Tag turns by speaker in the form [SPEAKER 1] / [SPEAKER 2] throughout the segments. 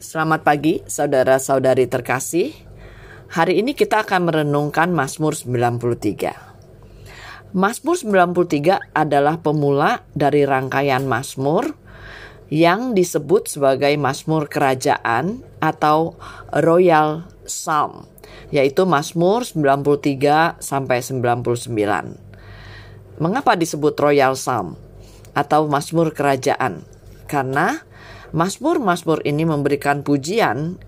[SPEAKER 1] Selamat pagi saudara-saudari terkasih. Hari ini kita akan merenungkan Mazmur 93. Mazmur 93 adalah pemula dari rangkaian Mazmur yang disebut sebagai Mazmur Kerajaan atau Royal Psalm, yaitu Mazmur 93 sampai 99. Mengapa disebut Royal Psalm atau Mazmur Kerajaan? Karena Mazmur-mazmur ini memberikan pujian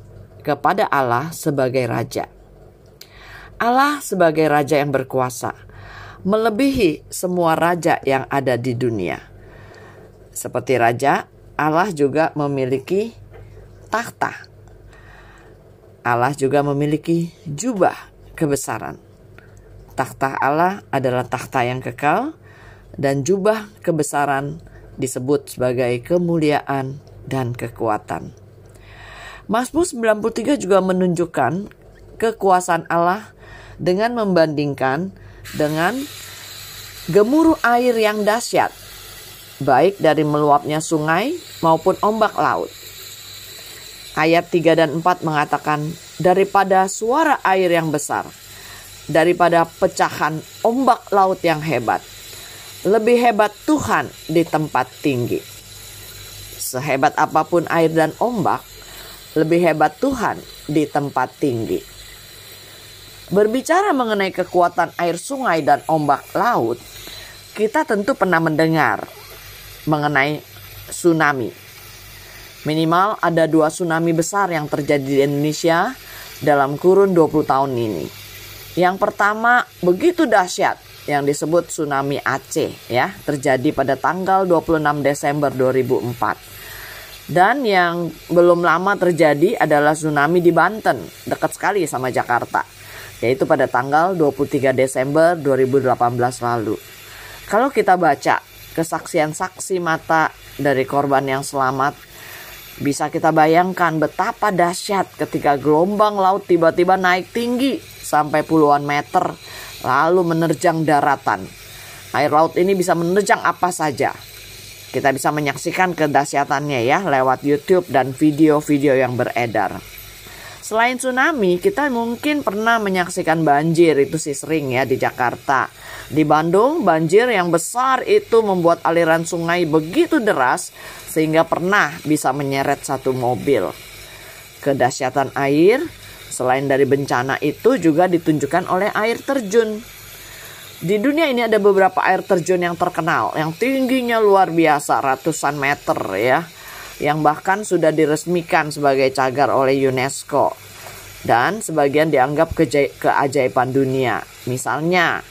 [SPEAKER 1] kepada Allah sebagai raja. Allah sebagai raja yang berkuasa, melebihi semua raja yang ada di dunia. Seperti raja, Allah juga memiliki tahta. Allah juga memiliki jubah kebesaran. Tahta Allah adalah tahta yang kekal dan jubah kebesaran disebut sebagai kemuliaan dan kekuatan. Mazmur 93 juga menunjukkan kekuasaan Allah dengan membandingkan dengan gemuruh air yang dahsyat, baik dari meluapnya sungai maupun ombak laut. Ayat 3 dan 4 mengatakan, daripada suara air yang besar, daripada pecahan ombak laut yang hebat, lebih hebat Tuhan di tempat tinggi. Sehebat apa pun air dan ombak, lebih hebat Tuhan di tempat tinggi. Berbicara mengenai kekuatan air sungai dan ombak laut, kita tentu pernah mendengar mengenai tsunami. Minimal ada dua tsunami besar yang terjadi di Indonesia dalam kurun 20 tahun ini. Yang pertama begitu dahsyat yang disebut tsunami Aceh ya, terjadi pada tanggal 26 Desember 2004. Dan yang belum lama terjadi adalah tsunami di Banten, dekat sekali sama Jakarta, yaitu pada tanggal 23 Desember 2018 lalu. Kalau kita baca kesaksian saksi mata dari korban yang selamat, bisa kita bayangkan betapa dahsyat ketika gelombang laut tiba-tiba naik tinggi sampai puluhan meter, lalu menerjang daratan. Air laut ini bisa menerjang apa saja, kita bisa menyaksikan kedahsyatannya ya lewat YouTube dan video-video yang beredar. Selain tsunami, kita mungkin pernah menyaksikan banjir itu sih sering ya di Jakarta. Di Bandung, banjir yang besar itu membuat aliran sungai begitu deras sehingga pernah bisa menyeret satu mobil. Kedahsyatan air selain dari bencana itu juga ditunjukkan oleh air terjun. Di dunia ini ada beberapa air terjun yang terkenal, yang tingginya luar biasa, ratusan meter ya, yang bahkan sudah diresmikan sebagai cagar oleh UNESCO. Dan sebagian dianggap keajaiban dunia. Misalnya,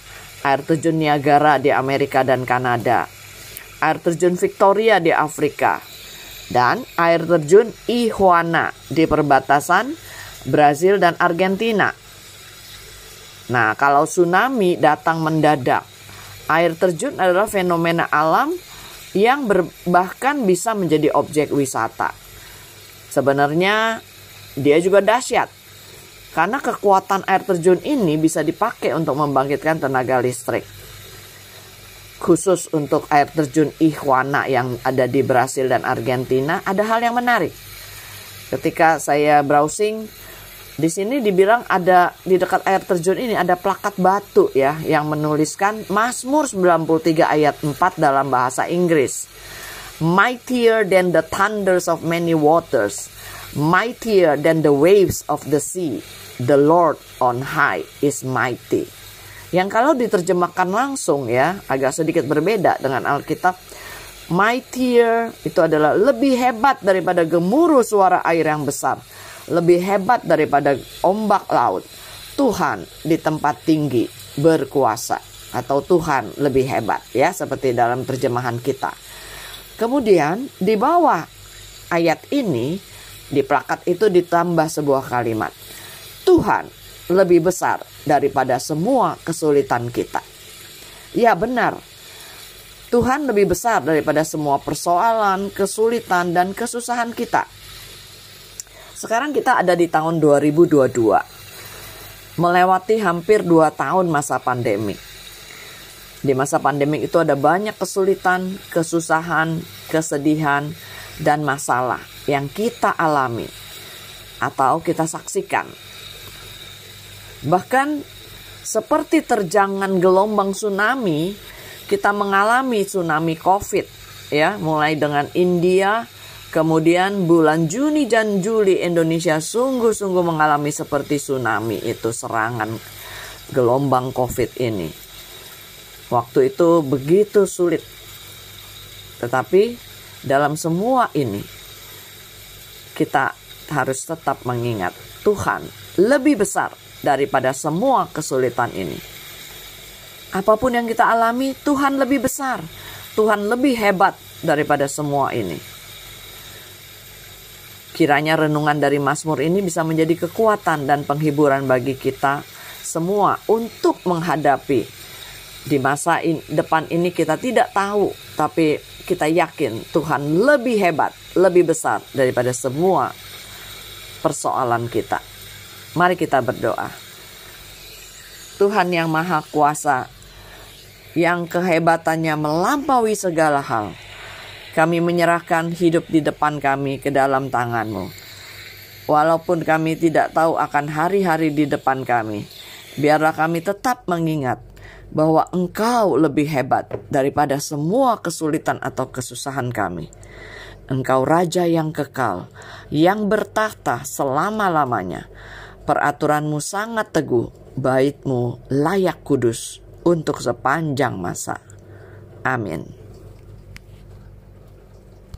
[SPEAKER 1] air terjun Niagara di Amerika dan Kanada, air terjun Victoria di Afrika, dan air terjun Ihuana di perbatasan Brazil dan Argentina. Nah, kalau tsunami datang mendadak, air terjun adalah fenomena alam yang bahkan bisa menjadi objek wisata. Sebenarnya dia juga dahsyat karena kekuatan air terjun ini bisa dipakai untuk membangkitkan tenaga listrik. Khusus untuk air terjun Ihuana yang ada di Brasil dan Argentina, ada hal yang menarik. Ketika saya browsing, di sini dibilang ada di dekat air terjun ini ada plakat batu ya yang menuliskan Mazmur 93 ayat 4 dalam bahasa Inggris. Mightier than the thunders of many waters, mightier than the waves of the sea, the Lord on high is mighty. Yang kalau diterjemahkan langsung ya agak sedikit berbeda dengan Alkitab. Mightier itu adalah lebih hebat daripada gemuruh suara air yang besar lebih hebat daripada ombak laut. Tuhan di tempat tinggi berkuasa atau Tuhan lebih hebat ya seperti dalam terjemahan kita. Kemudian di bawah ayat ini di plakat itu ditambah sebuah kalimat. Tuhan lebih besar daripada semua kesulitan kita. Ya benar. Tuhan lebih besar daripada semua persoalan, kesulitan dan kesusahan kita. Sekarang kita ada di tahun 2022. Melewati hampir 2 tahun masa pandemi. Di masa pandemi itu ada banyak kesulitan, kesusahan, kesedihan, dan masalah yang kita alami atau kita saksikan. Bahkan seperti terjangan gelombang tsunami, kita mengalami tsunami Covid ya, mulai dengan India, kemudian bulan Juni dan Juli Indonesia sungguh-sungguh mengalami seperti tsunami itu serangan gelombang Covid ini. Waktu itu begitu sulit. Tetapi dalam semua ini kita harus tetap mengingat Tuhan lebih besar daripada semua kesulitan ini. Apa pun yang kita alami, Tuhan lebih besar. Tuhan lebih hebat daripada semua ini. Kiranya renungan dari Mazmur ini bisa menjadi kekuatan dan penghiburan bagi kita semua untuk menghadapi di masa in, depan ini kita tidak tahu tapi kita yakin Tuhan lebih hebat, lebih besar daripada semua persoalan kita. Mari kita berdoa. Tuhan yang Maha Kuasa, yang kehebatannya melampaui segala hal, kami menyerahkan hidup di depan kami ke dalam tanganmu. Walaupun kami tidak tahu akan hari-hari di depan kami, biarlah kami tetap mengingat bahwa Engkau lebih hebat daripada semua kesulitan atau kesusahan kami. Engkau Raja yang kekal, yang bertahta selama-lamanya. Peraturanmu sangat teguh, baitmu layak kudus untuk sepanjang masa. Amin.